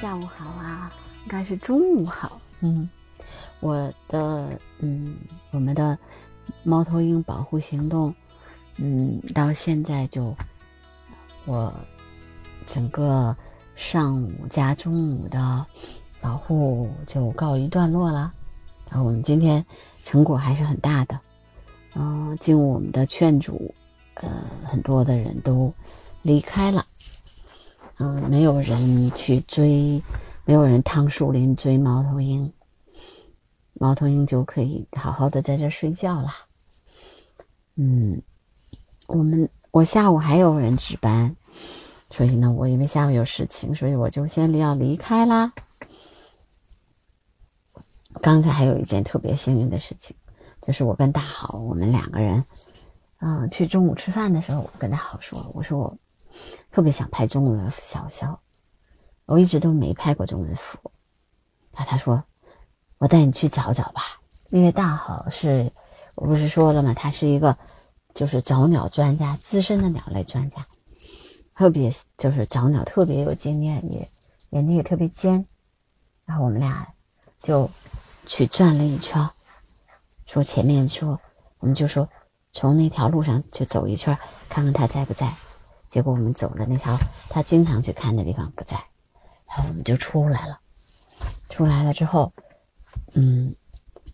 下午好啊，应该是中午好。嗯，我的嗯，我们的猫头鹰保护行动，嗯，到现在就我整个上午加中午的保护就告一段落了。然后我们今天成果还是很大的，嗯，经我们的劝阻，呃，很多的人都离开了。嗯，没有人去追，没有人趟树林追猫头鹰，猫头鹰就可以好好的在这睡觉了。嗯，我们我下午还有人值班，所以呢，我因为下午有事情，所以我就先要离开啦。刚才还有一件特别幸运的事情，就是我跟大好我们两个人，嗯，去中午吃饭的时候，我跟大好说，我说我。特别想拍中文符小肖，我一直都没拍过中文服。然后他说：“我带你去找找吧。”因为大好是，我不是说了吗？他是一个就是找鸟专家，资深的鸟类专家，特别就是找鸟特别有经验，也眼睛也特别尖。然后我们俩就去转了一圈，说前面说，我们就说从那条路上就走一圈，看看他在不在。结果我们走的那条他经常去看的地方不在，然后我们就出来了。出来了之后，嗯，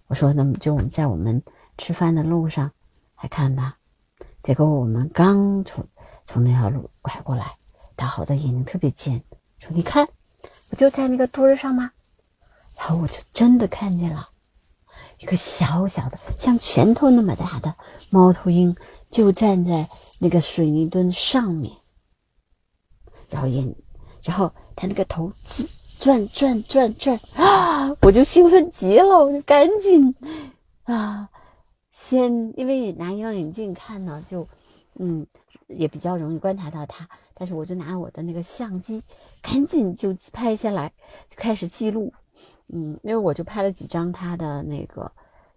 我说那么就我们在我们吃饭的路上还看吧。结果我们刚从从那条路拐过来，他好的眼睛特别尖，说：“你看，不就在那个墩儿上吗？”然后我就真的看见了一个小小的像拳头那么大的猫头鹰，就站在。那个水泥墩上面，然后眼，然后他那个头转转转转啊！我就兴奋极了，我就赶紧啊，先因为拿望远镜看呢，就嗯也比较容易观察到它，但是我就拿我的那个相机，赶紧就拍下来，就开始记录。嗯，因为我就拍了几张它的那个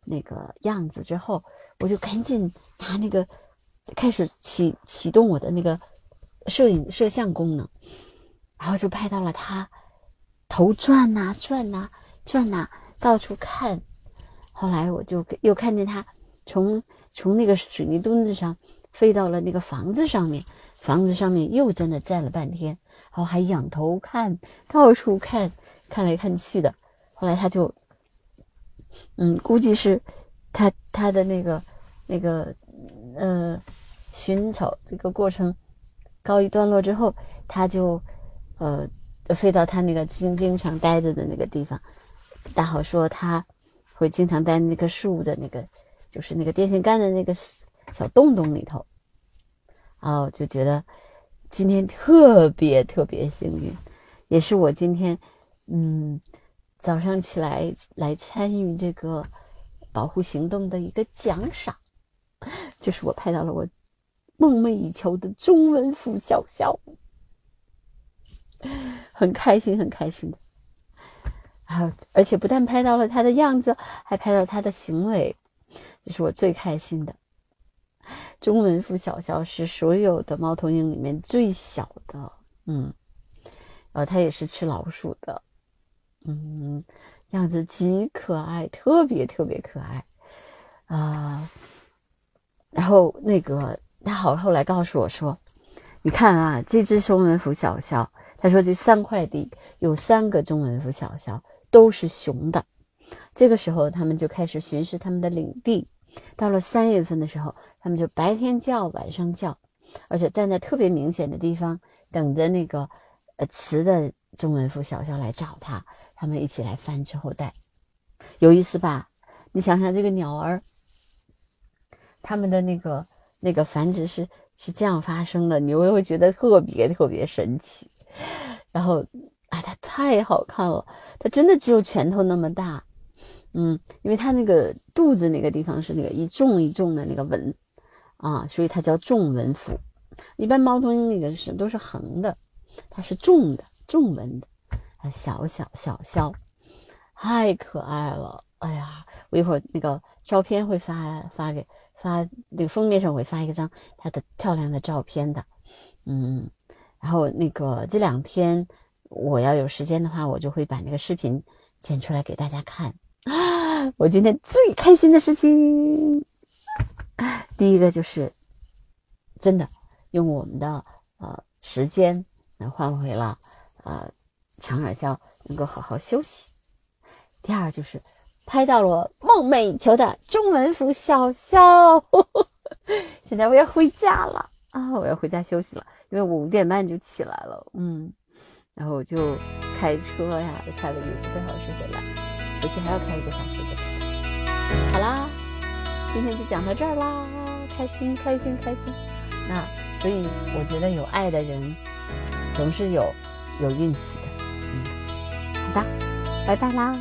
那个样子之后，我就赶紧拿那个。开始启启动我的那个摄影摄像功能，然后就拍到了他头转呐转呐转呐，到处看。后来我就又看见他从从那个水泥墩子上飞到了那个房子上面，房子上面又在那站了半天，然后还仰头看，到处看，看来看去的。后来他就，嗯，估计是他他的那个那个。呃，寻找这个过程告一段落之后，他就呃飞到他那个经经常待着的那个地方。大好说他会经常待那棵树的那个，就是那个电线杆的那个小洞洞里头。然后就觉得今天特别特别幸运，也是我今天嗯早上起来来参与这个保护行动的一个奖赏。就是我拍到了我梦寐以求的中文符小肖，很开心，很开心的。然后，而且不但拍到了他的样子，还拍到他的行为，这是我最开心的。中文符小肖是所有的猫头鹰里面最小的，嗯，然后它也是吃老鼠的，嗯，样子极可爱，特别特别可爱啊。然后那个他好后来告诉我说：“你看啊，这只中文符小肖，他说这三块地有三个中文符小肖都是雄的。这个时候他们就开始巡视他们的领地。到了三月份的时候，他们就白天叫，晚上叫，而且站在特别明显的地方等着那个呃雌的中文符小肖来找他。他们一起来繁殖后代，有意思吧？你想想这个鸟儿。”他们的那个那个繁殖是是这样发生的，你会会觉得特别特别神奇。然后啊，它太好看了，它真的只有拳头那么大，嗯，因为它那个肚子那个地方是那个一重一重的那个纹啊，所以它叫重纹符。一般猫头鹰那个是都是横的，它是重的重纹的，小小小小，太可爱了。哎呀，我一会儿那个照片会发发给。发那个封面上会发一张他的漂亮的照片的，嗯，然后那个这两天，我要有时间的话，我就会把那个视频剪出来给大家看。我今天最开心的事情，第一个就是真的用我们的呃时间来换回了呃长耳笑能够好好休息。第二就是拍到了梦寐以求的中文服小肖，现在我要回家了啊！我要回家休息了，因为我五点半就起来了，嗯，然后我就开车呀，开了一个多小时回来。回去还要开一个小时的车。好啦，今天就讲到这儿啦，开心开心开心。那所以我觉得有爱的人总是有有运气的。嗯，好的，拜拜啦。